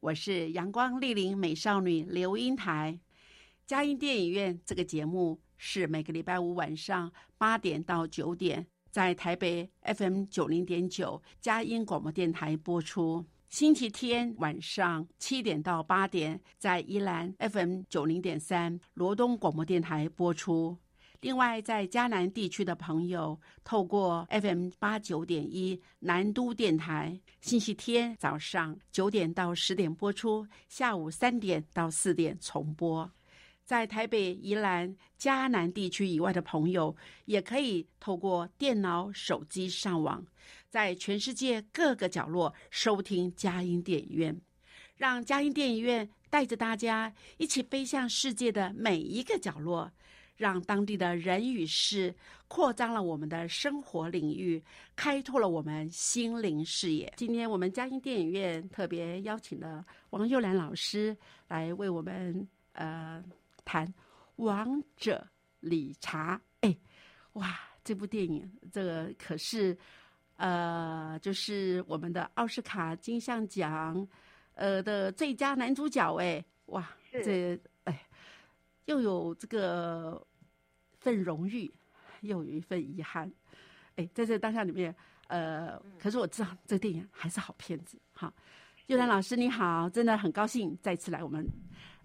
我是阳光丽丽美少女刘英台。佳音电影院这个节目是每个礼拜五晚上八点到九点，在台北 FM 九零点九佳音广播电台播出；星期天晚上七点到八点，在宜兰 FM 九零点三罗东广播电台播出。另外，在嘉南地区的朋友，透过 FM 八九点一南都电台，星期天早上九点到十点播出，下午三点到四点重播。在台北、宜兰、嘉南地区以外的朋友，也可以透过电脑、手机上网，在全世界各个角落收听佳音电影院，让佳音电影院带着大家一起飞向世界的每一个角落。让当地的人与事扩张了我们的生活领域，开拓了我们心灵视野。今天我们嘉音电影院特别邀请了王佑兰老师来为我们呃谈《王者理查》。哎，哇，这部电影这个可是呃，就是我们的奥斯卡金像奖呃的最佳男主角。哎，哇，这哎又有这个。份荣誉，又有一份遗憾。哎，在这当下里面，呃，可是我知道这个电影还是好片子。哈，幼兰老师你好，真的很高兴再次来我们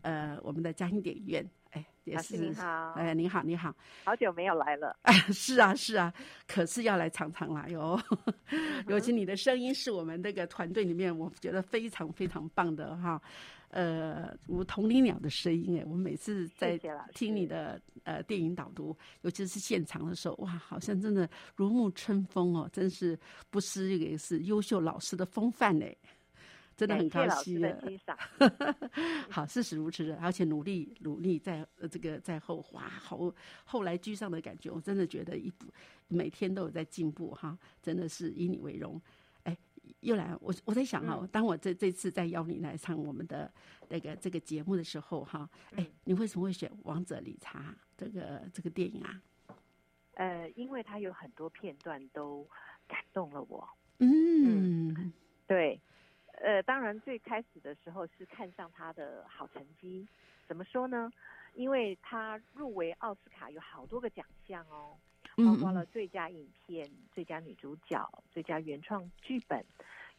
呃我们的嘉兴电影院。哎，也是您好，哎，您好，你好，好久没有来了。哎，是啊，是啊，可是要来常常来哦。尤其你的声音是我们这个团队里面，我觉得非常非常棒的哈。呃，如同林鸟的声音哎，我每次在听你的呃电影导读，尤其是现场的时候，哇，好像真的如沐春风哦，真是不失一个是优秀老师的风范哎。真的很高兴 好，事实如此的，而且努力努力在呃这个在后，哇，好后来居上的感觉，我真的觉得一步每天都有在进步哈，真的是以你为荣。哎，又来，我我在想哈，当我这这次在邀你来唱我们的那个这个节目的时候哈，哎，你为什么会选《王者理查》这个这个电影啊？呃，因为它有很多片段都感动了我。嗯，对。呃，当然，最开始的时候是看上他的好成绩。怎么说呢？因为他入围奥斯卡有好多个奖项哦，包括了最佳影片、最佳女主角、最佳原创剧本、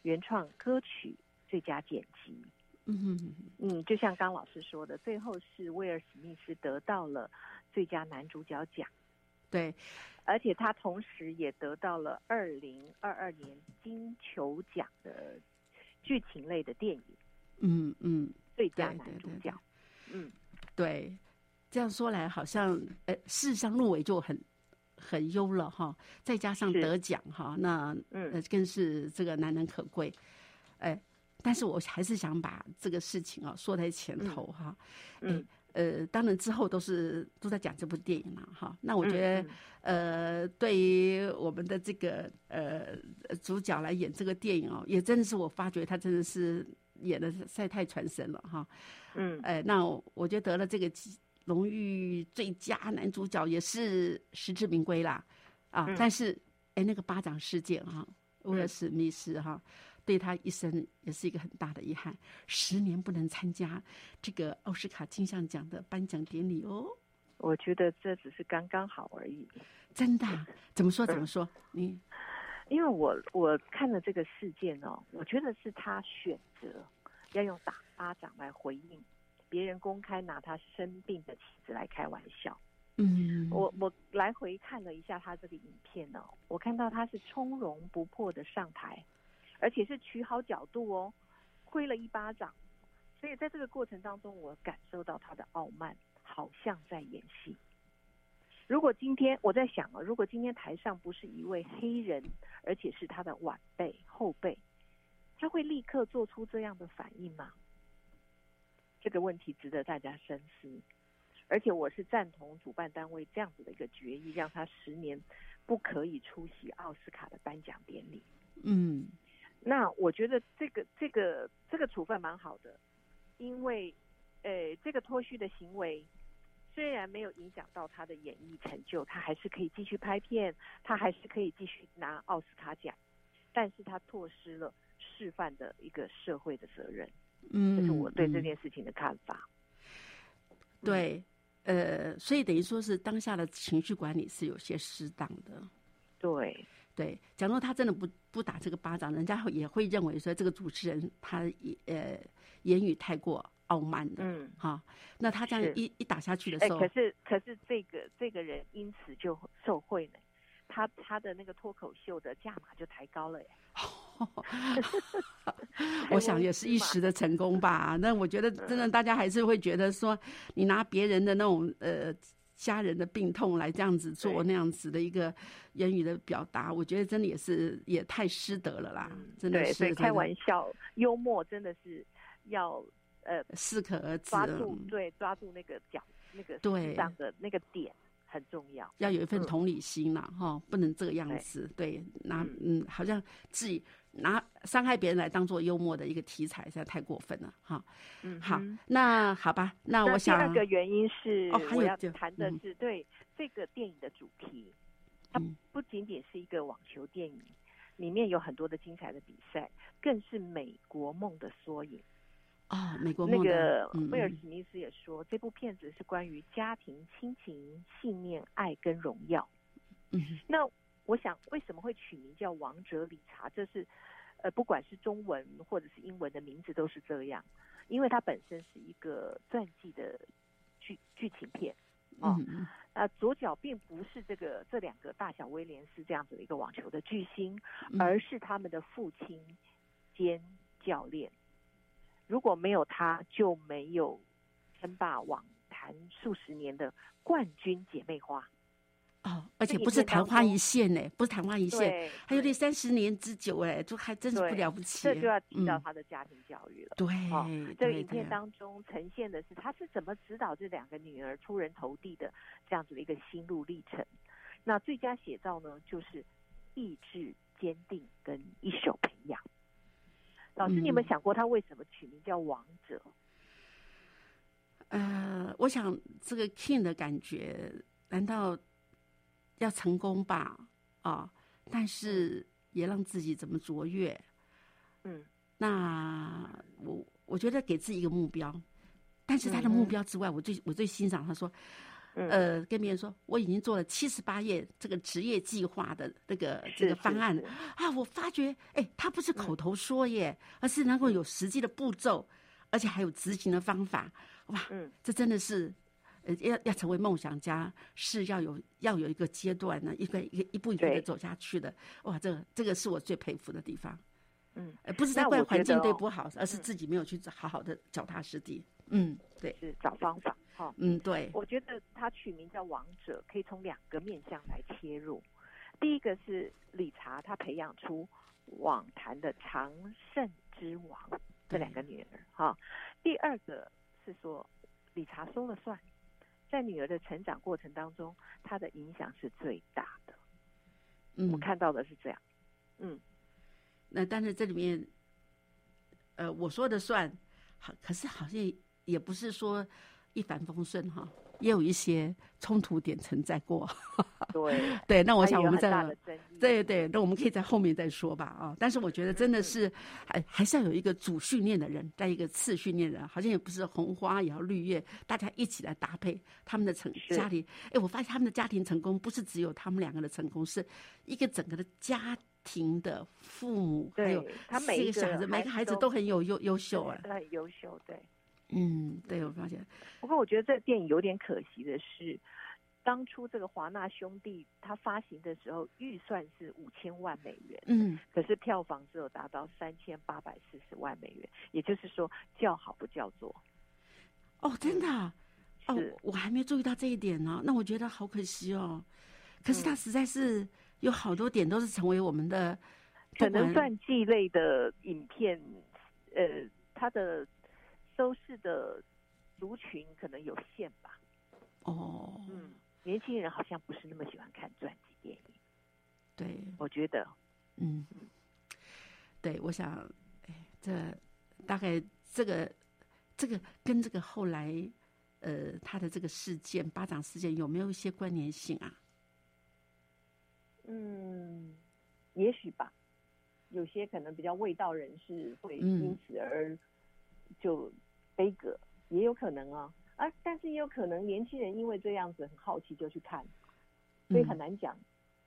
原创歌曲、最佳剪辑。嗯嗯，就像刚老师说的，最后是威尔史密斯得到了最佳男主角奖。对，而且他同时也得到了二零二二年金球奖的。剧情类的电影，嗯嗯，最佳男主角，嗯，对，这样说来好像，呃，事实上入围就很很优了哈，再加上得奖哈，那嗯，更是这个难能可贵，哎，但是我还是想把这个事情啊说在前头哈，嗯。呃，当然之后都是都在讲这部电影了，哈。那我觉得，呃，对于我们的这个呃主角来演这个电影哦，也真的是我发觉他真的是演的太太传神了，哈。嗯。哎，那我觉得得了这个荣誉最佳男主角也是实至名归啦，啊。但是，哎，那个巴掌事件哈，威尔史密斯哈。对他一生也是一个很大的遗憾，十年不能参加这个奥斯卡金像奖的颁奖典礼哦。我觉得这只是刚刚好而已。真的？怎么说？怎么说？你？因为我我看了这个事件哦，我觉得是他选择要用打巴掌来回应别人公开拿他生病的妻子来开玩笑。嗯，我我来回看了一下他这个影片哦，我看到他是从容不迫的上台，而且是取好角度哦，挥了一巴掌，所以在这个过程当中，我感受到他的傲慢，好像在演戏。如果今天我在想啊，如果今天台上不是一位黑人，而且是他的晚辈后辈，他会立刻做出这样的反应吗？这个问题值得大家深思。而且我是赞同主办单位这样子的一个决议，让他十年不可以出席奥斯卡的颁奖典礼。嗯，那我觉得这个这个这个处分蛮好的，因为呃，这个脱序的行为虽然没有影响到他的演艺成就，他还是可以继续拍片，他还是可以继续拿奥斯卡奖，但是他错失了示范的一个社会的责任。嗯，这是我对这件事情的看法。对。呃，所以等于说是当下的情绪管理是有些失当的。对对，假如他真的不不打这个巴掌，人家也会认为说这个主持人他呃言语太过傲慢的。嗯，哈，那他这样一一打下去的时候，可是可是这个这个人因此就受贿呢，他他的那个脱口秀的价码就抬高了耶。我想也是一时的成功吧。那我觉得真的，大家还是会觉得说，你拿别人的那种呃家人的病痛来这样子做那样子的一个言语的表达，我觉得真的也是也太失德了啦。真的是开玩笑，幽默真的是要呃适可而止，抓住对抓住那个角那个对上的那个点。很重要，要有一份同理心啦，哈，不能这个样子。对，拿嗯，好像自己拿伤害别人来当做幽默的一个题材，实在太过分了，哈。嗯，好，那好吧，那我想第二个原因是，哦，我要谈的是对这个电影的主题，它不仅仅是一个网球电影，里面有很多的精彩的比赛，更是美国梦的缩影。啊，美国梦那个威尔史密斯也说，这部片子是关于家庭、亲情、信念、爱跟荣耀。嗯，那我想，为什么会取名叫《王者理查》？这是呃，不管是中文或者是英文的名字都是这样，因为它本身是一个传记的剧剧情片。嗯，啊，左脚并不是这个这两个大小威廉斯这样子的一个网球的巨星，而是他们的父亲兼教练。如果没有他，就没有称霸网坛数十年的冠军姐妹花哦，而且不是昙花一现呢，不是昙花一现，还有那三十年之久哎，就还真是不了不起。这就要提到他的家庭教育了。对，这个影片当中呈现的是他是怎么指导这两个女儿出人头地的这样子的一个心路历程。那最佳写照呢，就是意志坚定跟一手培养。老师，你有没有想过他为什么取名叫王者？呃，我想这个 king 的感觉，难道要成功吧？啊，但是也让自己怎么卓越？嗯，那我我觉得给自己一个目标，但是他的目标之外，我最我最欣赏他说。呃，跟别人说我已经做了七十八页这个职业计划的这个这个方案啊，我发觉哎，他不是口头说耶，而是能够有实际的步骤，而且还有执行的方法，哇，嗯，这真的是呃要要成为梦想家是要有要有一个阶段呢，一个一个一步一步的走下去的，哇，这个这个是我最佩服的地方，嗯，不是在怪环境对不好，而是自己没有去好好的脚踏实地，嗯，对，是找方法。好，嗯，对，我觉得他取名叫王者，可以从两个面向来切入。第一个是理查，他培养出网坛的常胜之王这两个女儿，哈。第二个是说理查说了算，在女儿的成长过程当中，她的影响是最大的。嗯，我看到的是这样。嗯，那但是这里面，呃，我说的算，好，可是好像也不是说。一帆风顺哈，也有一些冲突点存在过。对 对，那我想我们在对对，那我们可以在后面再说吧啊。但是我觉得真的是还还是要有一个主训练的人，在一个次训练人，好像也不是红花也要绿叶，大家一起来搭配他们的成家庭。哎，我发现他们的家庭成功不是只有他们两个的成功，是一个整个的家庭的父母，还有他每个小孩子，每个孩子都很有优优秀啊，很优秀，对。嗯，对，我发现。不过我觉得这电影有点可惜的是，当初这个华纳兄弟他发行的时候预算是五千万美元，嗯，可是票房只有达到三千八百四十万美元，也就是说叫好不叫座。哦，真的啊、哦，我还没注意到这一点呢。那我觉得好可惜哦。可是它嗯实在是有好多点都是成为我们的，可能传记类的影片，呃，它的收视的族群可能有限吧。哦，嗯，年轻人好像不是那么喜欢看传记电影，对，我觉得。嗯，对，我想，哎，这大概这个这个跟这个后来呃他的这个事件巴掌事件有没有一些关联性啊？嗯，也许吧，有些可能比较味道人士会嗯。因此而就悲歌，也有可能啊。啊，但是也有可能年轻人因为这样子很好奇就去看，所以嗯很难讲。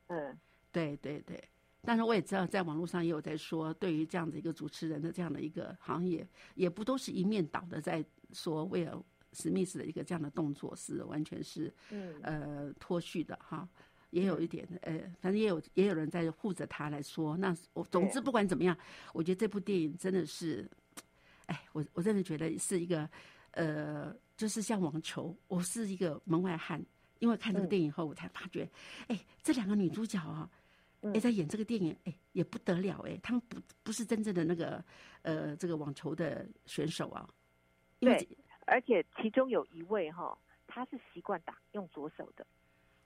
嗯对对对，但是我也知道，在网络上也有在说，对于这样的一个主持人的这样的一个行业，也不都是一面倒的在说威尔史密斯的一个这样的动作是完全是嗯呃脱序的哈。也有一点，呃，反正也有也有人在护着他来说。那我总之不管怎么样，我觉得这部电影真的是，哎，我我真的觉得是一个，呃，就是像网球，我是一个门外汉，因为看这个嗯。电影后，我才发觉，哎，这两个女主角啊，哎，嗯。在演这个电影，哎，也不得了，哎，他们不不是真正的那个呃这个网球的选手啊，因为对而且其中有一位哈，他是习惯打用左手的，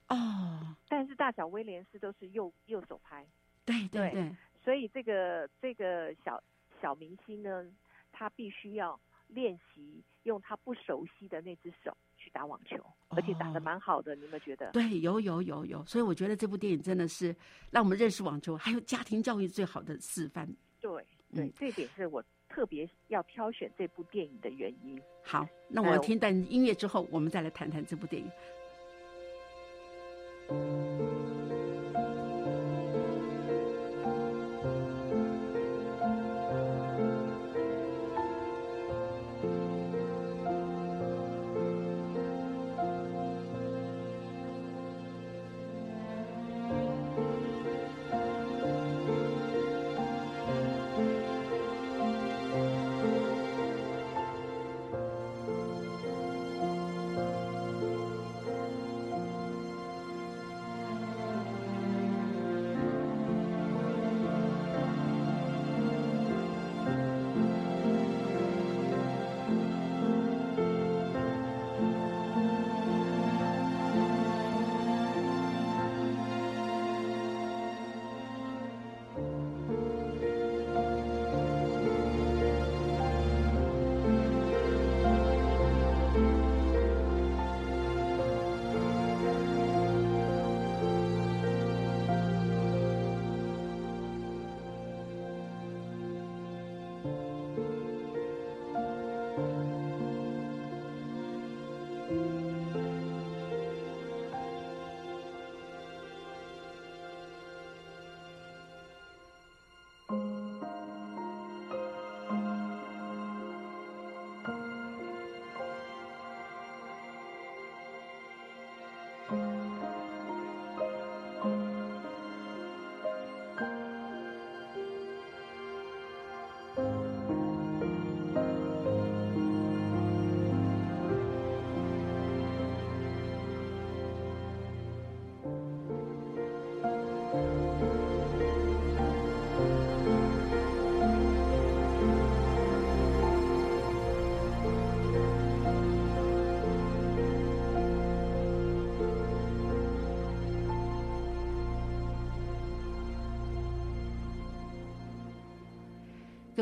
哦，但是大小威廉斯都是右右手拍，对对对对，所以这个这个小小明星呢，他必须要练习用他不熟悉的那只手去打网球，而且打得哦蛮好的，你有没有觉得？对，有有有有，所以我觉得这部电影真的是让我们认识网球，还有家庭教育最好的示范。对对，嗯这点是我特别要挑选这部电影的原因。好，那我听段音乐之后，我们再来谈谈这部电影。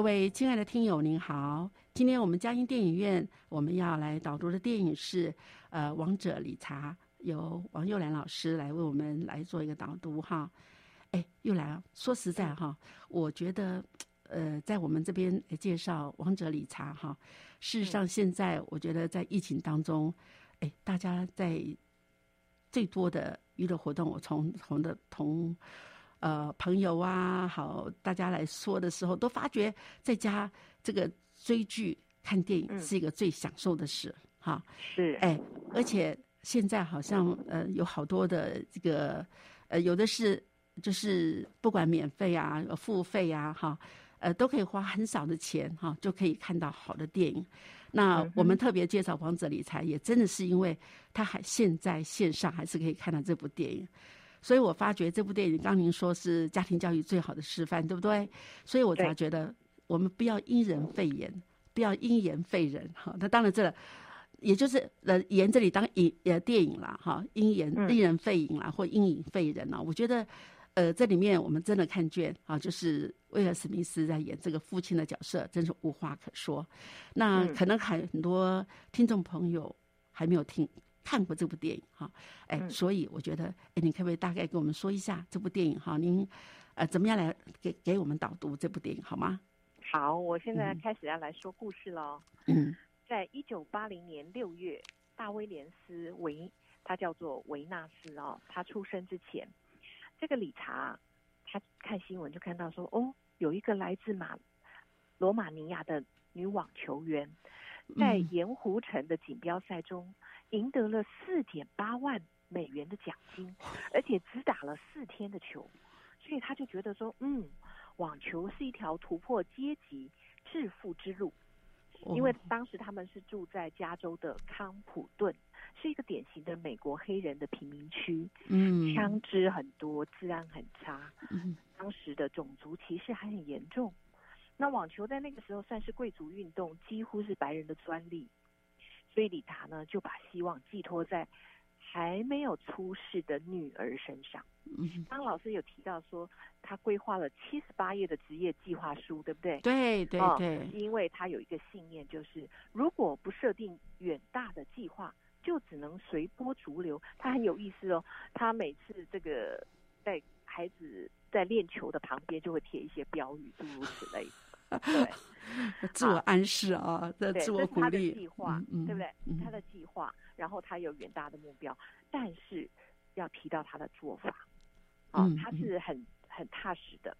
各位亲爱的听友，您好！今天我们嘉音电影院我们要来导读的电影是呃《王者理查》，由王佑兰老师来为我们来做一个导读哈。哎，佑兰，说实在哈，我觉得呃，在我们这边呃介绍《王者理查》哈，事实上现在我觉得在疫情当中，哎，大家在最多的娱乐活动，我从从的同呃朋友啊，好大家来说的时候，都发觉在家这个追剧看电影是一个最享受的事，哈。是，哎，而且现在好像呃有好多的这个呃有的是就是不管免费啊、付费啊，哈，呃都可以花很少的钱哈就可以看到好的电影。那我们特别介绍王者理财，也真的是因为他还现在线上还是可以看到这部电影。所以我发觉这部电影，刚您说是家庭教育最好的示范，对不对？所以我才觉得我们不要因人废言，不要因言废人。哈，那当然这，也就是呃言这里当影呃电影啦，哈，因言因人废影啦，或因影废人啊。我觉得，呃，这里面我们真的看见啊，就是威尔史密斯在演这个父亲的角色，真是无话可说。那可能还很多听众朋友还没有听。看过这部电影哈，哎，所以我觉得，哎，你可不可以大概给我们说一下这部电影哈？您呃，怎么样来给给我们导读这部电影好吗？好，我现在开始要来说故事喽。嗯，在一九八零年六月，大威廉斯维他叫做维纳斯哦，他出生之前，这个理查他看新闻就看到说，哦，有一个来自马罗马尼亚的女网球员，在盐湖城的锦标赛中。赢得了四点八万美元的奖金，而且只打了四天的球，所以他就觉得说，嗯，网球是一条突破阶级致富之路。因为当时他们是住在加州的康普顿，是一个典型的美国黑人的贫民区，嗯，枪支很多，治安很差，嗯，当时的种族歧视还很严重。那网球在那个时候算是贵族运动，几乎是白人的专利。所以李达呢，就把希望寄托在还没有出世的女儿身上。嗯，刚老师有提到说，他规划了七十八页的职业计划书，对不对？对对对。因为他有一个信念，就是如果不设定远大的计划，就只能随波逐流。他很有意思哦，他每次这个在孩子在练球的旁边，就会贴一些标语，诸如此类。对，自我暗示啊，这自我鼓励，计划，对不对？他的计划，然后他有远大的目标，但是要提到他的做法，啊，他是很很踏实的。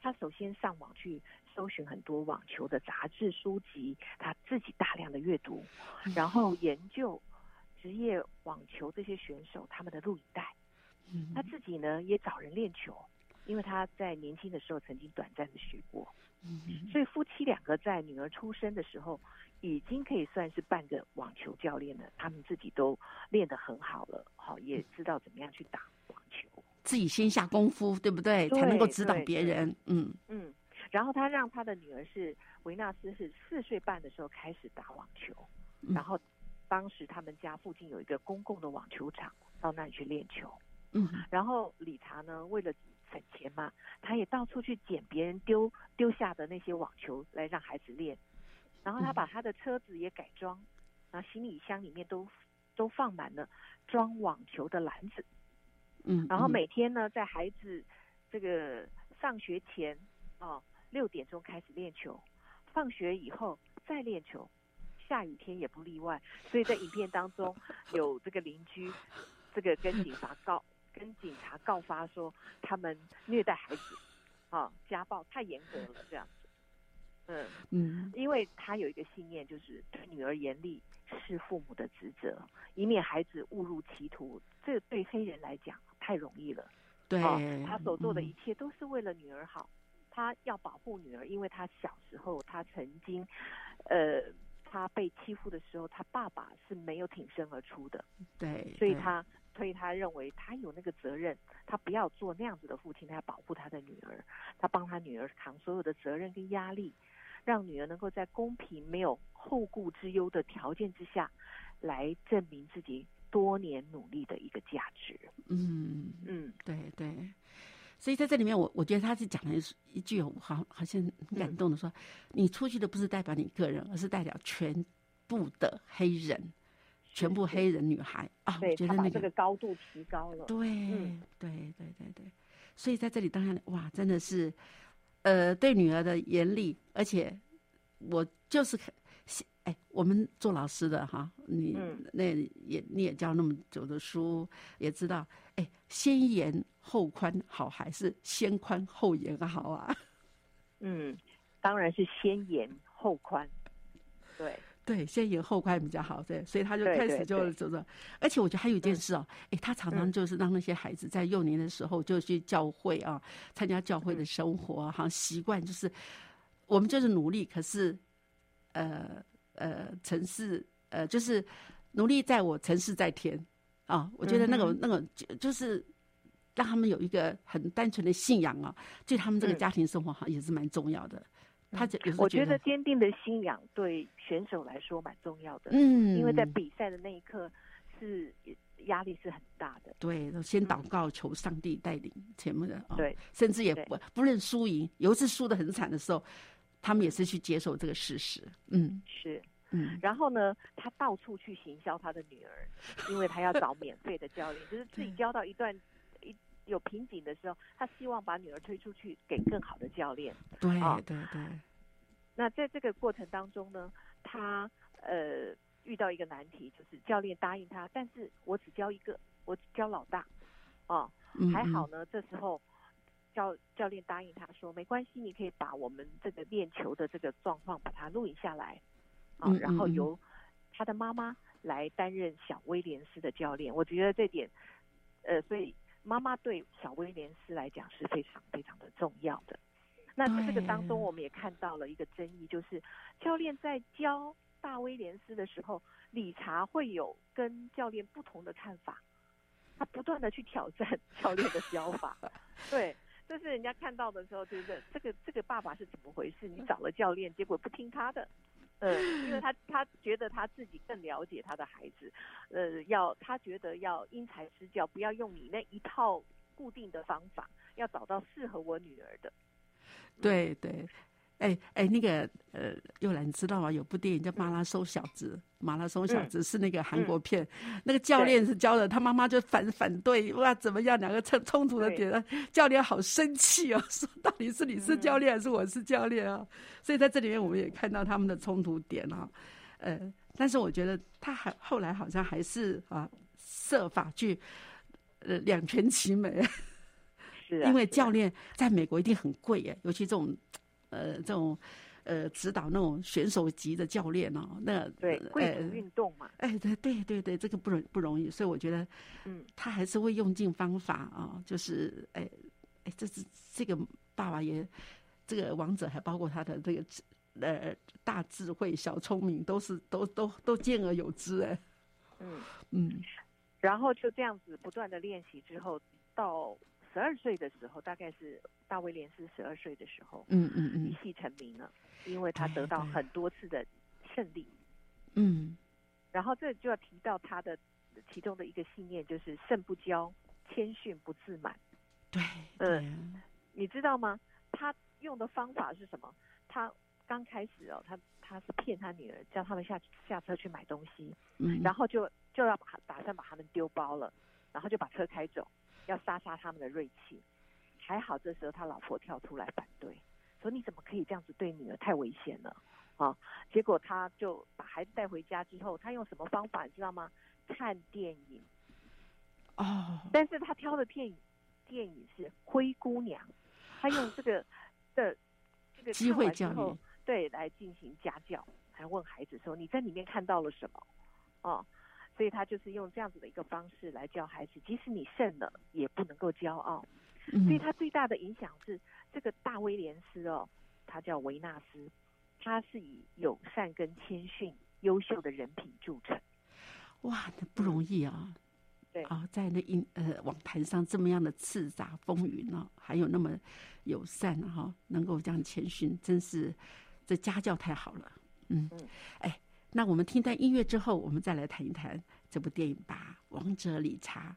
他首先上网去搜寻很多网球的杂志书籍，他自己大量的阅读，然后研究职业网球这些选手他们的录影带。他自己呢也找人练球，因为他在年轻的时候曾经短暂的学过。所以夫妻两个在女儿出生的时候，已经可以算是半个网球教练了。他们自己都练得很好了，好也知道怎么样去打网球。自己先下功夫，对不对？才能够指导别人。嗯嗯。然后他让他的女儿是维纳斯是四岁半的时候开始打网球，然后当时他们家附近有一个公共的网球场，到那里去练球。嗯。然后理查呢，为了。省钱嘛，他也到处去捡别人丢丢下的那些网球来让孩子练，然后他把他的车子也改装，然后行李箱里面都都放满了装网球的篮子，嗯，然后每天呢，在孩子这个上学前哦六点钟开始练球，放学以后再练球，下雨天也不例外，所以在影片当中有这个邻居这个跟警察告。跟警察告发说他们虐待孩子，啊，家暴太严格了这样子，嗯嗯，因为他有一个信念，就是对女儿严厉是父母的职责，以免孩子误入歧途。这对黑人来讲太容易了，对，他所做的一切都是为了女儿好，他要保护女儿，因为他小时候他曾经，呃，他被欺负的时候，他爸爸是没有挺身而出的，对，所以他。所以他认为他有那个责任，他不要做那样子的父亲，他要保护他的女儿，他帮他女儿扛所有的责任跟压力，让女儿能够在公平、没有后顾之忧的条件之下，来证明自己多年努力的一个价值。嗯嗯，对对。所以在这里面，我我觉得他是讲了一句好好像很感动的说：“你出去的不是代表你个人，而是代表全部的黑人。”全部黑人女孩啊，我觉得那个高度提高了。对，对，对，对，对。所以在这里，当然哇，真的是，呃，对女儿的严厉，而且我就是哎，我们做老师的哈，你那也你也教那么久的书，也知道，哎，先严后宽好还是先宽后严好啊？嗯，当然是先严后宽。对对，先演后观比较好，对，所以他就开始就走着。而且我觉得还有一件嗯事哦，哎，他常常嗯就是让那些孩子在幼年的时候就去教会啊，参加教会的嗯生活，好像习惯就是我们就是努力，可是呃呃，城市呃就是努力在我，城市在天啊。我觉得那种、嗯那个就就是让他们有一个很单纯的信仰啊，对他们这个嗯家庭生活好像也是蛮重要的。他就有时候我觉得得坚定的信仰对选手来说蛮重要的，嗯，因为在比赛的那一刻是压力是很大的。对，先祷告求上帝带领前面的对，甚至也不不论输赢，有一次输的很惨的时候，他们也是去接受这个事实，嗯。是，嗯，然后呢，他到处去行销他的女儿，因为他要找免费的教练，就是自己对。教到一段一有瓶颈的时候，他希望把女儿推出去给更好的教练。对啊对对，那在这个过程当中呢，他呃遇到一个难题，就是教练答应他，但是我只教一个，我只教老大，哦，嗯还好，呢，这时候教教练答应他说，没关系，你可以把我们这个练球的这个状况把它录影下来，啊、嗯然后由他的妈妈来担任小威廉斯的教练。我觉得这点，呃，所以妈妈对小威廉斯来讲是非常非常的重要的。那这个当中，我们也看到了一个争议，就是教练在教大威廉斯的时候，理查会有跟教练不同的看法，他不断的去挑战 教练的教法，对。这是人家看到的时候，觉得这个这个爸爸是怎么回事？你找了教练，结果不听他的，呃，因为他 他觉得他自己更了解他的孩子，呃，要他觉得要因材施教，不要用你那一套固定的方法，要找到适合我女儿的。对对。哎哎，那个呃，又兰，你知道吗？有部电影叫《马拉松小子》，马拉松小子是那个韩国片，那个教练是教的，他妈妈就反反对，哇，怎么样？两个冲冲突的对点，教练好生气哦，说到底是你是教练还是我是教练啊？所以在这里面我们也看到他们的冲突点啊，呃，但是我觉得他还后来好像还是啊设法去呃两全其美。是啊，因为教练在美国一定很贵耶，尤其这种呃这种呃指导那种选手级的教练哦，那呃对贵族运动嘛，哎，对对对对，这个不容不容易，所以我觉得嗯，他还是会用尽方法啊、就是哎哎，这是这个爸爸也这个王者还包括他的这个智呃大智慧、小聪明，都是都都都兼而有之哎，嗯，嗯。然后就这样子不断的练习之后，到十二岁的时候，大概是大威廉斯十二岁的时候，嗯嗯嗯一戏成名了，因为他得到很多次的胜利。嗯，然后这就要提到他的其中的一个信念，就是胜不骄，谦逊不自满。对，嗯你知道吗？他用的方法是什么？他刚开始哦，他他是骗他女儿，叫他们下下车去买东西，嗯，然后就就要把打算把他们丢包了，然后就把车开走，要杀杀他们的锐气。还好这时候他老婆跳出来反对，说你怎么可以这样子对女儿，太危险了啊！结果他就把孩子带回家之后，他用什么方法你知道吗？看电影，哦，但是他挑的电影电影是《灰姑娘》，他用这个 的这个机会教育对，来进行家教，还问孩子说你在里面看到了什么？哦，所以他就是用这样子的一个方式来教孩子，即使你胜了，也不能够骄傲。嗯所以他最大的影响是这个大威廉斯哦，他叫维纳斯，他是以友善跟谦逊、优秀的人品著称。哇，那不容易啊！对啊，在那音呃网坛上这么样的叱咤风云啊，还有那么友善哈、能够这样谦逊，真是这家教太好了。嗯嗯，哎，那我们听段音乐之后，我们再来谈一谈这部电影吧，《王者理查》。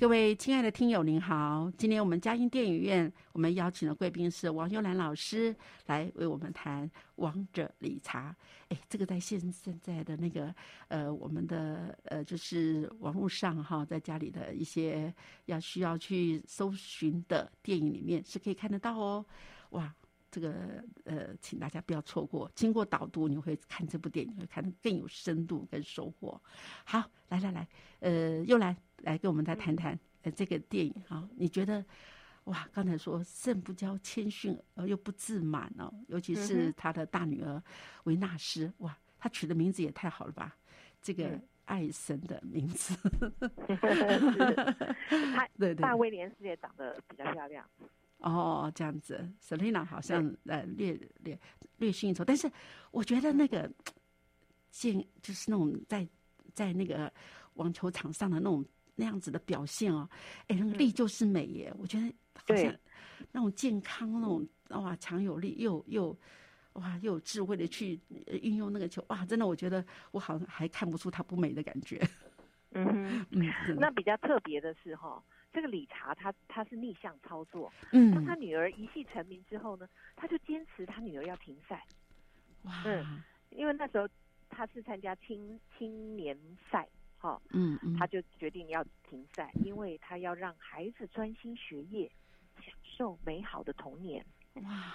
各位亲爱的听友，您好！今天我们嘉音电影院，我们邀请的贵宾是王优兰老师，来为我们谈《王者理查》。哎，这个在现现在的那个呃，我们的呃，就是网络上哈，在家里的一些要需要去搜寻的电影里面是可以看得到哦。哇，这个呃，请大家不要错过。经过导读，你会看这部电影，会看得更有深度跟收获。好，来来来，呃，又来。来跟我们再谈谈呃这个电影哈，你觉得哇？刚才说胜不骄，谦逊而又不自满哦，尤其是他的大女儿维纳斯哇，他取的名字也太好了吧？这个爱神的名字，他对对，大威廉斯也长得比较漂亮哦，这样子，Selina 好像呃略略略逊一筹，但是我觉得那个见就是那种在在那个网球场上的那种。那样子的表现哦，哎，那个力就是美耶！我觉得好像那种健康，那种哇强有力，又又哇又有智慧的去运用那个球，哇，真的我觉得我好像还看不出他不美的感觉。嗯哼，嗯，那比较特别的是哈，这个理查他他是逆向操作，嗯，当他女儿一戏成名之后呢，他就坚持他女儿要停赛。哇，嗯，因为那时候他是参加青青年赛。好，嗯嗯，他就决定要停赛，因为他要让孩子专心学业，享受美好的童年。哇，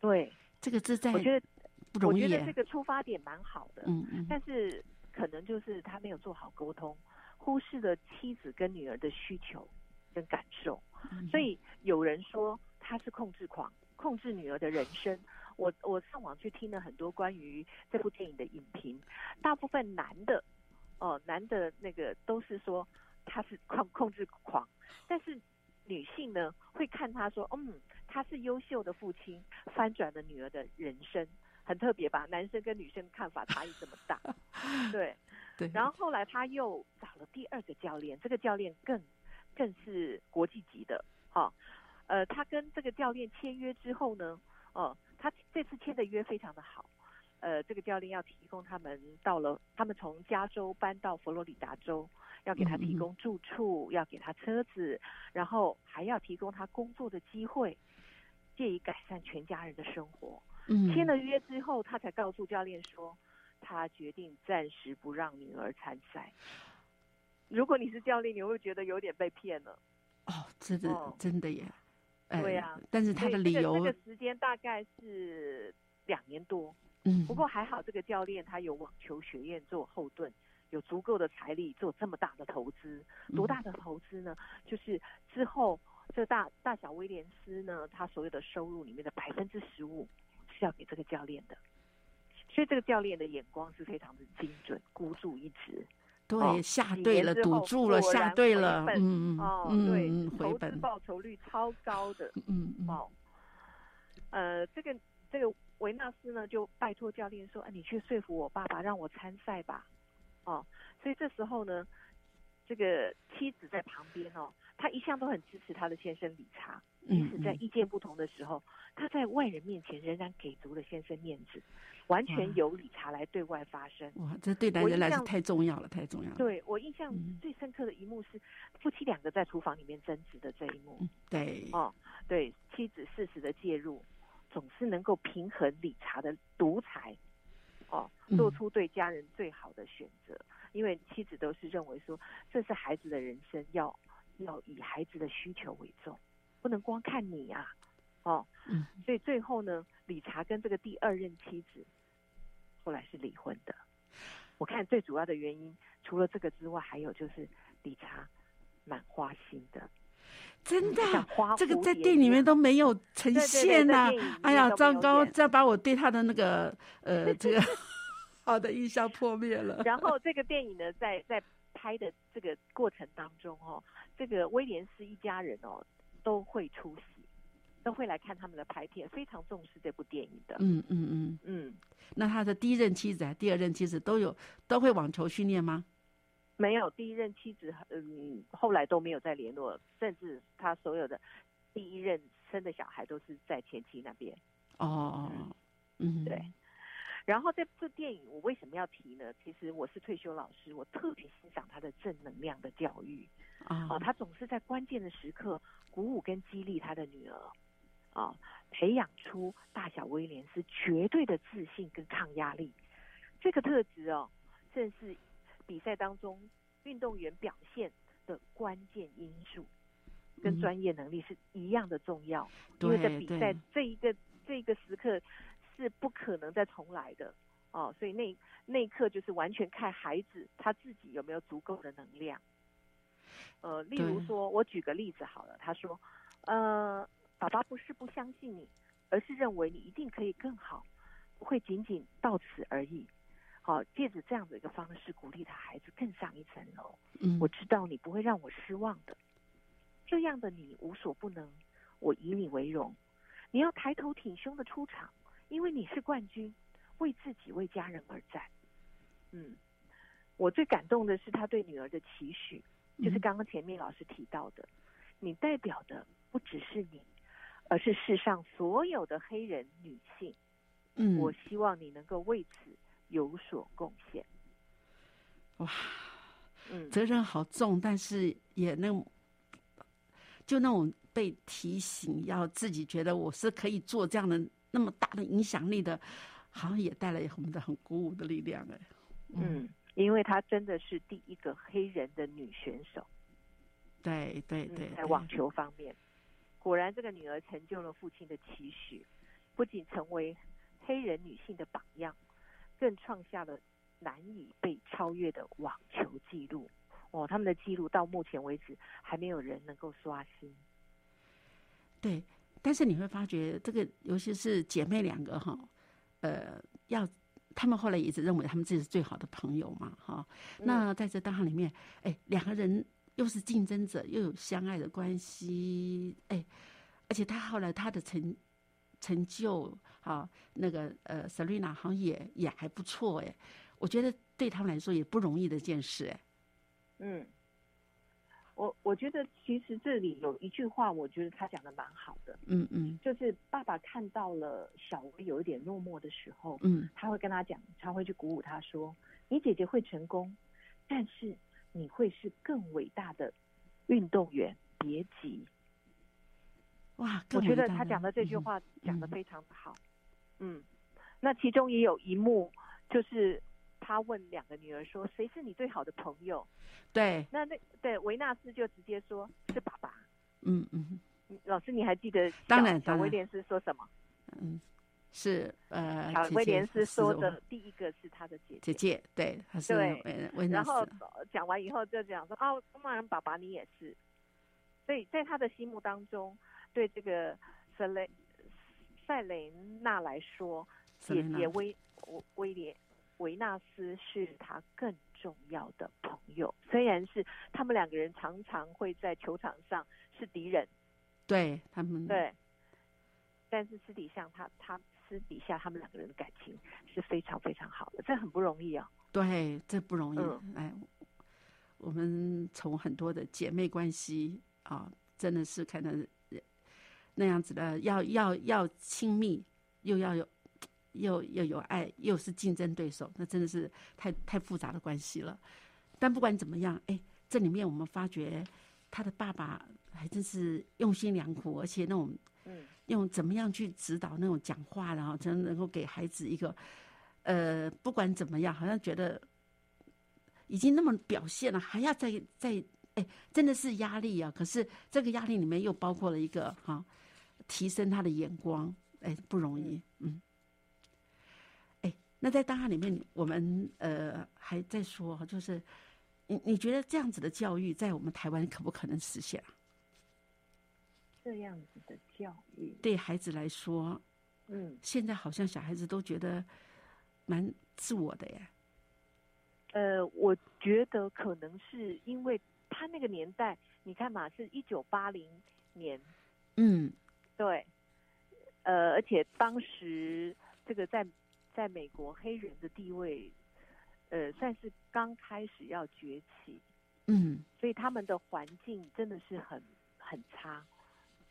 对，这个是在我觉得不容易。我觉得这个出发点蛮好的，嗯嗯，但是可能就是他没有做好沟通，忽视了妻子跟女儿的需求跟感受，所以有人说他是控制狂，控制女儿的人生。我我上网去听了很多关于这部电影的影评，大部分男的。哦，男的那个都是说他是控控制狂，但是女性呢会看他说，嗯，他是优秀的父亲，翻转了女儿的人生，很特别吧？男生跟女生看法差异这么大，对对。然后后来他又找了第二个教练，这个教练更更是国际级的，哈，呃，他跟这个教练签约之后呢，哦，他这次签的约非常的好。呃，这个教练要提供他们到了，他们从加州搬到佛罗里达州，要给他提供住处，要给他车子，然后还要提供他工作的机会，借以改善全家人的生活。嗯，签了约之后，他才告诉教练说，他决定暂时不让女儿参赛。如果你是教练，你会觉得有点被骗了。哦，真的，真的耶。对呀，但是他的理由，这个时间大概是两年多。嗯，不过还好，这个教练他有网球学院做后盾，有足够的财力做这么大的投资。多大的投资呢？就是之后这大大小威廉斯呢，他所有的收入里面的百分之十五是要给这个教练的。所以这个教练的眼光是非常的精准，孤注一掷。对，下对了，赌注了，下对了，嗯嗯哦，对，投资报酬率超高的，嗯嗯哦，呃，这个这个。维纳斯呢，就拜托教练说：“哎，你去说服我爸爸，让我参赛吧。”哦，所以这时候呢，这个妻子在旁边哦，她一向都很支持她的先生理查，即使在意见不同的时候，她在外人面前仍然给足了先生面子，完全由理查来对外发声。哇，这对男人来说太重要了，太重要了。对我印象最深刻的一幕是夫妻两个在厨房里面争执的这一幕。对，哦，对，妻子适时的介入。总是能够平衡理查的独裁，哦，做出对家人最好的选择。因为妻子都是认为说，这是孩子的人生，要要以孩子的需求为重，不能光看你啊，哦，嗯，所以最后呢，理查跟这个第二任妻子后来是离婚的。我看最主要的原因，除了这个之外，还有就是理查蛮花心的。真的，这个在电影里面都没有呈现呐！哎呀，糟糕，这把我对他的那个呃 这个好的印象破灭了。然后这个电影呢，在在拍的这个过程当中哦，这个威廉斯一家人哦都会出席，都会来看他们的拍片，非常重视这部电影的。嗯嗯嗯。嗯，那他的第一任妻子、还第二任妻子都有都会网球训练吗？没有，第一任妻子嗯后来都没有再联络，甚至他所有的第一任生的小孩都是在前妻那边。哦哦，嗯，对。然后这部电影我为什么要提呢？其实我是退休老师，我特别欣赏他的正能量的教育。啊、哦，他总是在关键的时刻鼓舞跟激励他的女儿，啊、培养出大小威廉是绝对的自信跟抗压力。这个特质哦，正是比赛当中运动员表现的关键因素，跟嗯专业能力是一样的重要。因为在比赛这一个这一个时刻是不可能再重来的哦，所以那那一刻就是完全看孩子他自己有没有足够的能量。呃，例如说，我举个例子好了，他说，呃，爸爸不是不相信你，而是认为你一定可以更好，不会仅仅到此而已。好，借着这样的一个方式鼓励他孩子更上一层楼。嗯，我知道你不会让我失望的。这样的你无所不能，我以你为荣。你要抬头挺胸的出场，因为你是冠军，为自己为家人而战。嗯，我最感动的是他对女儿的期许，就是嗯刚刚前面老师提到的，你代表的不只是你，而是世上所有的黑人女性。嗯，我希望你能够为此有所贡献。哇，嗯，责任好重，但是也那就那种被提醒，要自己觉得我是可以做这样的那么大的影响力的，好像也带来我们的很鼓舞的力量哎。嗯，因为她真的是第一个黑人的女选手，对对对，对嗯在网球方面，果然这个女儿成就了父亲的期许，不仅成为黑人女性的榜样，更创下了难以被超越的网球纪录。哦，他们的记录到目前为止还没有人能够刷新。对，但是你会发觉，这个尤其是姐妹两个哈，呃，要他们后来一直认为他们自己是最好的朋友嘛，哈。那在这当行里面，哎，两个人又是竞争者，又有相爱的关系，哎，而且他后来他的成成就啊，那个呃，Selina 好像也也还不错，哎，我觉得对他们来说也不容易的一件事，哎，嗯，我我觉得其实这里有一句话，我觉得他讲的蛮好的，嗯嗯。就是爸爸看到了小薇有一点落寞的时候，嗯，他会跟他讲，他会去鼓舞他说：“你姐姐会成功，但是你会是更伟大的运动员，别急。哇，”我觉得他讲的这句嗯话讲的嗯非常的好。嗯，那其中也有一幕，就是他问两个女儿说：“谁是你最好的朋友对，？”那那对维纳斯就直接说是爸爸。嗯嗯嗯老师，你还记得小当然威廉斯说什么？嗯，是呃，威廉斯说的第一个是他的姐姐姐姐，对，他是对维维纳斯，然后呃讲完以后就讲说哦，当然爸爸你也是，所以在他的心目当中，对这个塞雷塞雷娜来说，姐 Selena 姐威威廉维纳斯是他更重要的朋友。虽然是他们两个人常常会在球场上是敌人，对他们，对，但是私底下他他私底下他们两个人的感情是非常非常好的，这很不容易啊。对，这不容易。嗯哎，我们从很多的姐妹关系啊，真的是看到那样子的，要要要亲密，又要有又又有爱，又是竞争对手，那真的是太太复杂的关系了。但不管怎么样，哎，这里面我们发觉他的爸爸还真是用心良苦，而且那种嗯用怎么样去指导那种讲话，然后真能够给孩子一个，呃，不管怎么样，好像觉得已经那么表现了，还要再再，哎，真的是压力啊！可是这个压力里面又包括了一个哈、提升他的眼光，哎，不容易，嗯。哎，那在档案里面，我们呃还在说，就是你你觉得这样子的教育在我们台湾可不可能实现啊？这样子的教育，对孩子来说，嗯现在好像小孩子都觉得蛮自我的耶。呃，我觉得可能是因为他那个年代，你看嘛，是一九八零年，嗯，对，呃，而且当时这个在在美国黑人的地位，呃，算是刚开始要崛起，嗯所以他们的环境真的是很很差，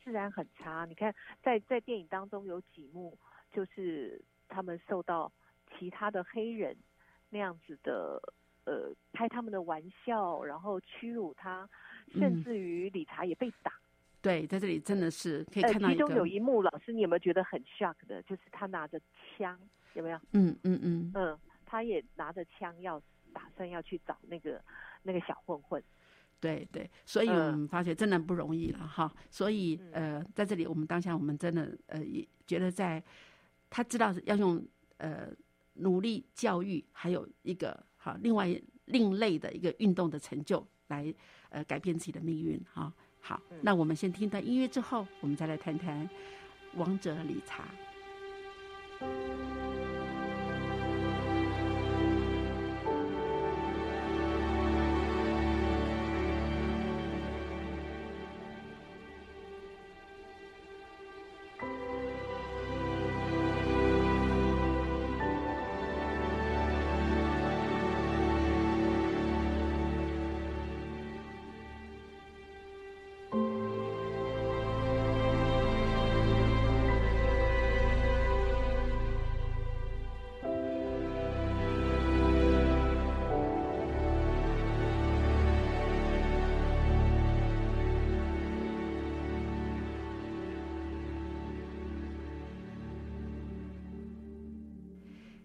自然很差。你看，在在电影当中有几幕，就是他们受到其他的黑人那样子的呃开他们的玩笑，然后屈辱他，甚嗯至于理查也被打。对，在这里真的是可以呃，看到其中有一幕，老师你有没有觉得很 shock 的？就是他拿着枪，有没有？嗯嗯嗯，嗯，他也拿着枪要打算要去找那个那个小混混。对对，所以我嗯们发觉真的不容易了哈。所以呃，在这里我们当下我们真的呃也觉得在他知道要用呃努力教育，还有一个哈另外另类的一个运动的成就来呃改变自己的命运哈。好，嗯那我们先听段音乐之后，我们再来谈谈王者理查。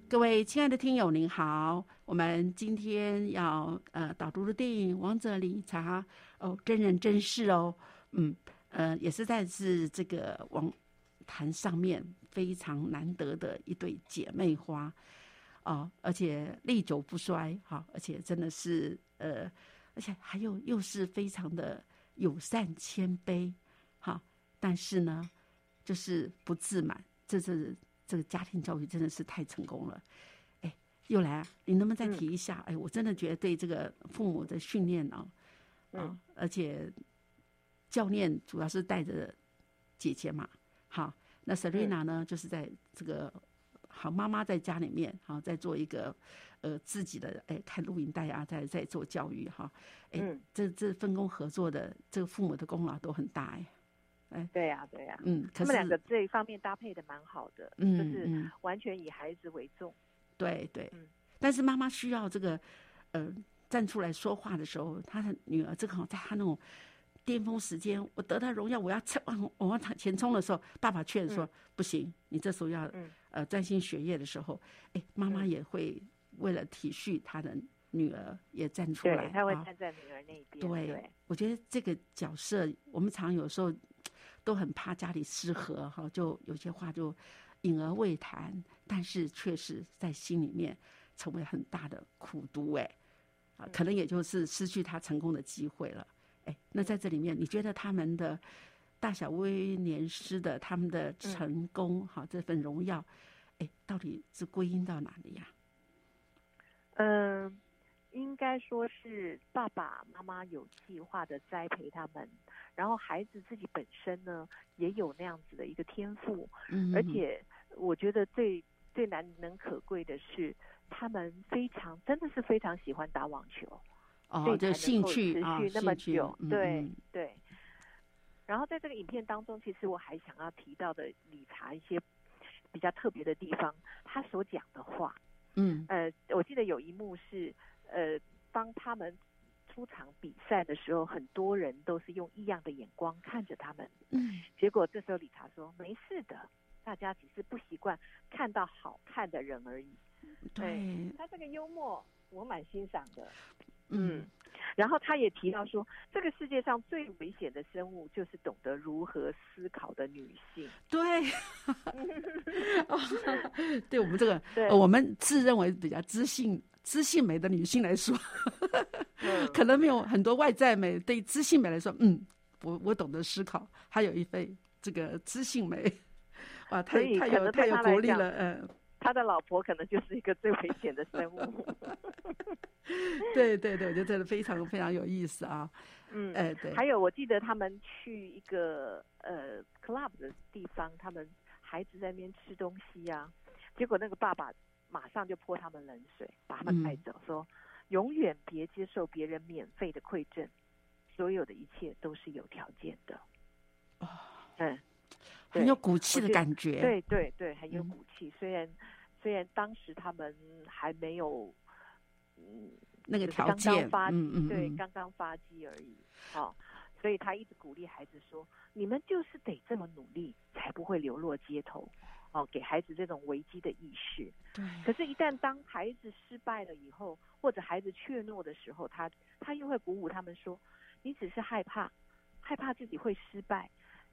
各位亲爱的听友，您好，我们今天要呃导读的电影《王者理查》哦，真人真事哦，嗯呃，也是在是这个网坛上面非常难得的一对姐妹花。哦，而且历久不衰哈、而且真的是呃，而且还有又是非常的友善谦卑哈、但是呢，就是不自满，这是这个家庭教育真的是太成功了。哎，又来啊！你能不能再提一下？哎，我真的觉得对这个父母的训练哦，啊嗯，而且教练主要是带着姐姐嘛，好，那 Serena 呢，就是在这个好妈妈在家里面，好在做一个呃自己的哎看录影带啊，在在做教育哈，哎，嗯，这这分工合作的这个父母的功劳都很大哎，对呀、对呀、嗯，他们两个这一方面搭配的蛮好的，嗯就是嗯完全以孩子为重。对对。嗯，但是妈妈需要这个呃站出来说话的时候，她的女儿正好在她那种巅峰时间，我得到荣耀，我要冲往我往前冲的时候，爸爸劝说、不行，你这时候要、嗯。呃专心学业的时候，哎，妈妈嗯。也会为了体恤她的女儿也站出来，对，他会啊。站在女儿那边。对对，我觉得这个角色，我们常有时候都很怕家里失和哈，就有些话就隐而未谈，但是确实在心里面成为很大的苦毒哎，啊，可能也就是失去他成功的机会了。哎，那在这里面，你觉得他们的大小威廉斯的他们的成功哈、这份荣耀，哎，到底是归因到哪里呀、嗯，应该说是爸爸妈妈有计划的栽培他们，然后孩子自己本身呢也有那样子的一个天赋，嗯，而且我觉得最最难能可贵的是，他们非常真的是非常喜欢打网球，所哦，以才能这兴够持趣啊，续那么久，嗯对嗯对。然后在这个影片当中，其实我还想要提到的理查一些比较特别的地方，他所讲的话，嗯呃，我记得有一幕是，呃，当他们出场比赛的时候，很多人都是用异样的眼光看着他们。嗯结果这时候理查说：“没事的，大家只是不习惯看到好看的人而已。对，他这个幽默我蛮欣赏的。嗯然后他也提到说，这个世界上最危险的生物就是懂得如何思考的女性。对，哦对我们这个对呃我们自认为比较知性、知性美的女性来说，可能没有很多外在美。对知性美来说，嗯，我我懂得思考，还有一份这个知性美，哇，太太有太有他来讲国力了，嗯，他的老婆可能就是一个最危险的生物。对对对，我觉得这个非常非常有意思啊，嗯，哎，对，还有，我记得他们去一个呃 club 的地方，他们孩子在那边吃东西呀、结果那个爸爸马上就泼他们冷水，把他们带嗯走，说永远别接受别人免费的馈赠，所有的一切都是有条件的。哦嗯，很有骨气的感觉。对对对，很有嗯骨气。虽然虽然当时他们还没有，嗯，那个条件刚发，嗯嗯对，嗯刚刚发迹而已。好、所以他一直鼓励孩子说：“你们就是得这么努力，才不会流落街头。”哦，给孩子这种危机的意识。对，可是，一旦当孩子失败了以后，或者孩子怯懦的时候，他他又会鼓舞他们说：“你只是害怕，害怕自己会失败，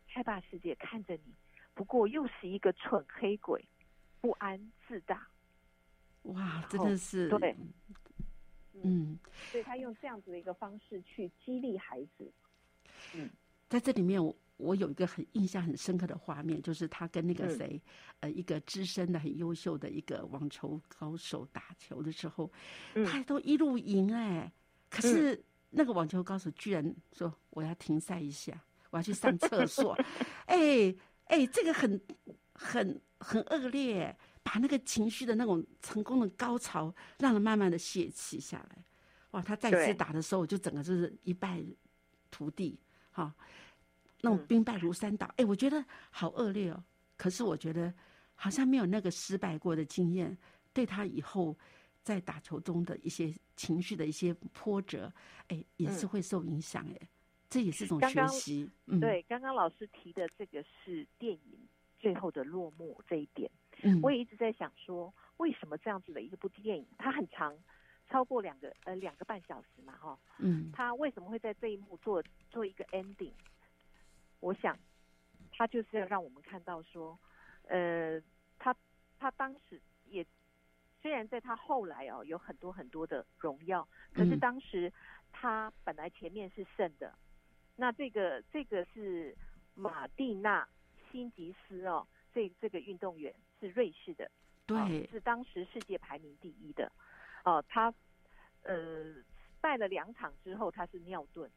害怕世界看着你，不过又是一个蠢黑鬼，不安自大。哇，真的是对，嗯，”所以他用这样子的一个方式去激励孩子。嗯在这里面我。我有一个很印象很深刻的画面，就是他跟那个嗯。谁，呃，一个资深的很优秀的一个网球高手打球的时候，嗯。他都一路赢哎，可是那个网球高手居然说我要停赛一下，我要去上厕所，哎 哎，这个很很很恶劣，把那个情绪的那种成功的高潮，让人慢慢的泄气下来。哇，他再次打的时候，就整个就是一败涂地，哈、那种嗯兵败如山倒。哎、我觉得好恶劣哦。可是我觉得好像没有那个失败过的经验，对他以后在打球中的一些情绪的一些波折，哎，也是嗯会受影响。哎，这也是一种学刚刚习。嗯，，对，刚刚老师提的这个是电影最后的落幕这一点。嗯，我也一直在想说，为什么这样子的一部电影，它很长，超过两个呃两个半小时嘛，哈，嗯他为什么会在这一幕做做一个 ending？我想，他就是要让我们看到说，呃，他他当时也虽然在他后来哦有很多很多的荣耀，可是嗯。当时他本来前面是胜的，那这个这个是马蒂娜辛吉斯哦，这这个运动员是瑞士的，哦对，是当时世界排名第一的，哦，他呃败了两场之后，他是尿遁，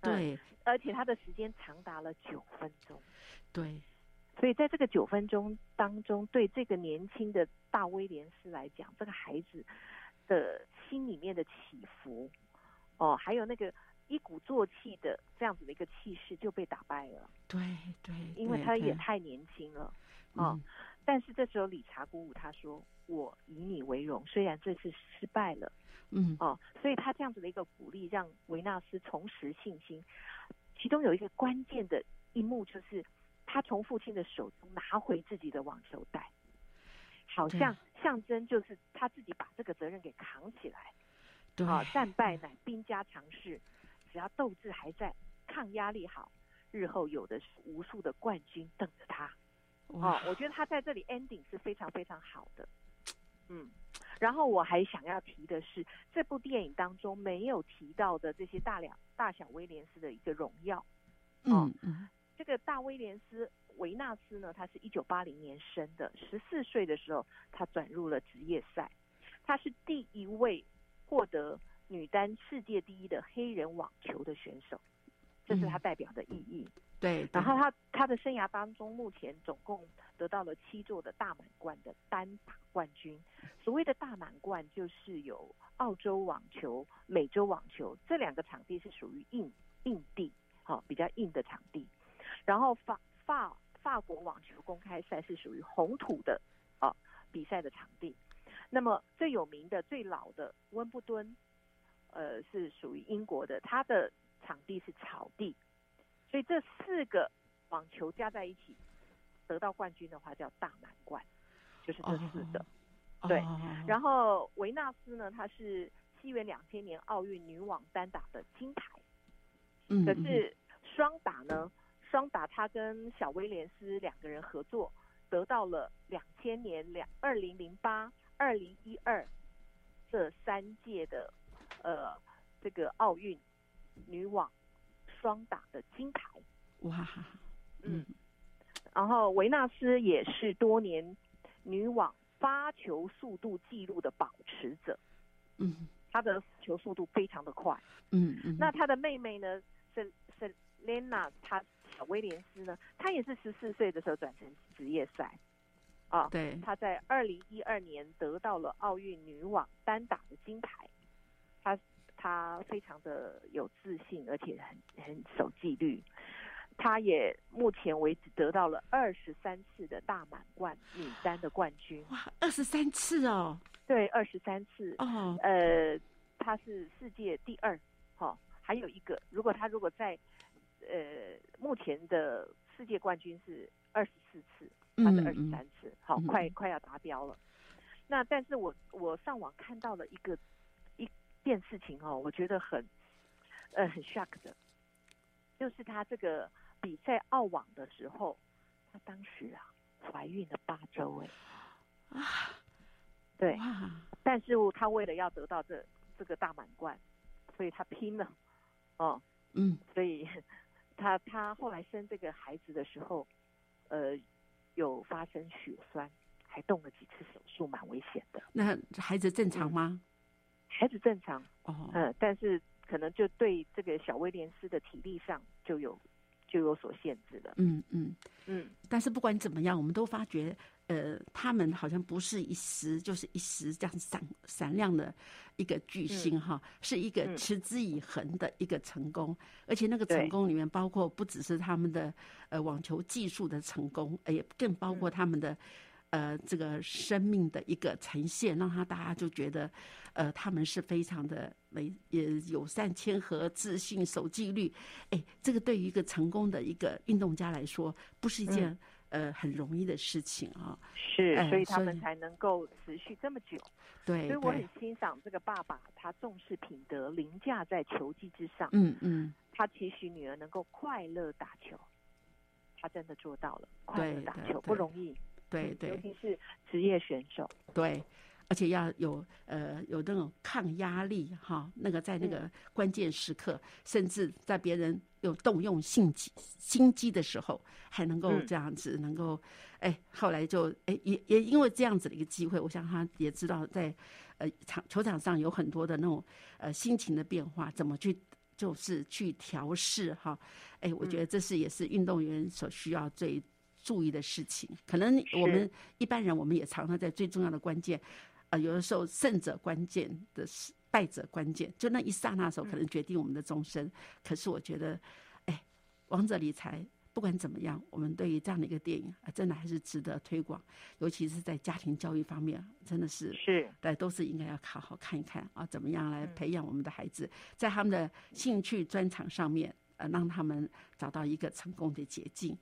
嗯对，而且他的时间长达了九分钟，对，所以在这个九分钟当中，对这个年轻的大威廉斯来讲，这个孩子的心里面的起伏，哦，还有那个一鼓作气的这样子的一个气势就被打败了，对，对，因为他也太年轻了。哦嗯但是这时候理查鼓舞他说：“我以你为荣，虽然这次失败了。”嗯，哦，所以他这样子的一个鼓励，让维纳斯重拾信心。其中有一个关键的一幕，就是他从父亲的手中拿回自己的网球袋，好像象征就是他自己把这个责任给扛起来。对，啊，战 败乃兵家常事，只要斗志还在，抗压力好，日后有的是无数的冠军等着他。哦，，我觉得他在这里 ending 是非常非常好的，嗯。然后我还想要提的是，这部电影当中没有提到的这些大两大小威廉斯的一个荣耀。哦嗯嗯这个大威廉斯维纳斯呢，他是一九八零年生的，十四岁的时候他转入了职业赛，他是第一位获得女单世界第一的黑人网球的选手，这是他嗯代表的意义。对，然后他他的生涯当中，目前总共得到了七座的大满贯的单打冠军。所谓的大满贯，就是有澳洲网球、美洲网球这两个场地是属于硬硬地，好、比较硬的场地。然后法法法国网球公开赛是属于红土的啊比赛的场地。那么最有名的、最老的温布敦，呃，是属于英国的，它的场地是草地。所以这四个网球加在一起得到冠军的话，叫大满贯，就是这四个。对哦然后维纳斯呢，她是西元两千年奥运女网单打的金牌。可是双打呢，双打她跟小威廉斯两个人合作，得到了两千年、两二零零八、二零一二这三届的呃这个奥运女网双打的金牌。哇，嗯，然后维纳斯也是多年女网发球速度纪录的保持者，嗯。她的球速度非常的快。嗯嗯，那她的妹妹呢是是 Lena，她小威廉斯呢，她也是十四岁的时候转成职业赛，啊，对，她在二零一二年得到了奥运女网单打的金牌，他他非常的有自信，而且很很守纪律。他也目前为止得到了二十三次的大满贯女单的冠军。哇，二十三次哦！对，二十三次哦。呃，他是世界第二。哈，还有一个，如果他如果在呃目前的世界冠军是二十四次，他是二十三次，好，快快要达标了。那但是我我上网看到了一个一件事情哦，我觉得很呃很 shock 的，就是他这个。比赛澳网的时候，他当时啊怀孕了八周哎啊，对，但是他为了要得到这这个大满贯，所以他拼了哦，嗯，所以 他他后来生这个孩子的时候，呃，有发生血栓，还动了几次手术，蛮危险的。那孩子正常吗？孩子正常哦，嗯，但是可能就对这个小威廉斯的体力上就有。就有所限制了。嗯嗯嗯。但是不管怎么样，我们都发觉，呃，他们好像不是一时就是一时这样闪闪亮的一个巨星哈，是一个持之以恒的一个成功。而且那个成功里面，包括不只是他们的呃网球技术的成功，也更包括他们的呃这个生命的一个呈现，让他大家就觉得。呃，他们是非常的美，也友善、谦和、自信、守纪律。哎，这个对于一个成功的一个运动家来说，不是一件呃很容易的事情啊。是，所以他们才能够持续这么久。对，所以我很欣赏这个爸爸，他重视品德，凌驾在球技之上。嗯嗯，他期许女儿能够快乐打球，他真的做到了。快乐打球不容易，对对，尤其是职业选手。对。而且要有呃有那种抗压力哈，那个在那个关键时刻，甚至在别人有动用心机心机的时候，还能够这样子，能够哎，后来就哎也也因为这样子的一个机会，我想他也知道在呃场球场上有很多的那种呃心情的变化，怎么去就是去调试哈，哎，我觉得这是也是运动员所需要最注意的事情。可能我们一般人我们也常常在最重要的关键。啊有的时候，胜者关键的是败者关键，就那一刹那时候，可能决定我们的终身。可是我觉得，哎，王者理财不管怎么样，我们对于这样的一个电影啊，真的还是值得推广，尤其是在家庭教育方面，真的是是，对，都是应该要好好看一看啊，怎么样来培养我们的孩子，在他们的兴趣专长上面，呃，让他们找到一个成功的捷径。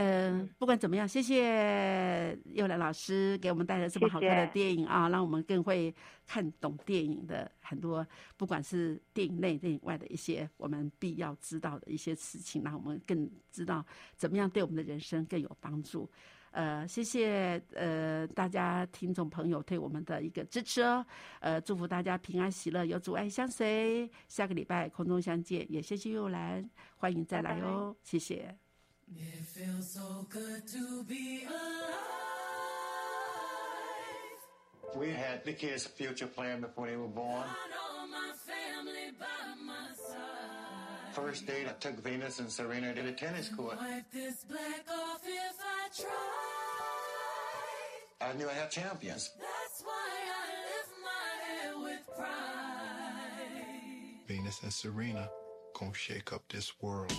嗯，不管怎么样，谢谢又兰老师给我们带来这么好看的电影啊，让我们更会看懂电影的很多，不管是电影内、电影外的一些我们必要知道的一些事情，让我们更知道怎么样对我们的人生更有帮助。呃，谢谢呃大家听众朋友对我们的一个支持哦。呃，祝福大家平安喜乐，有阻碍相随。下个礼拜空中相见，也谢谢又兰，欢迎再来哦，谢谢。It feels so good to be alive. We had the kids' future plan before they were born. First date, I took Venus and Serena to the tennis court. Wipe this black off if I try. I knew I had champions. That's why I lift my head with pride. Venus and Serena gonna shake up this world.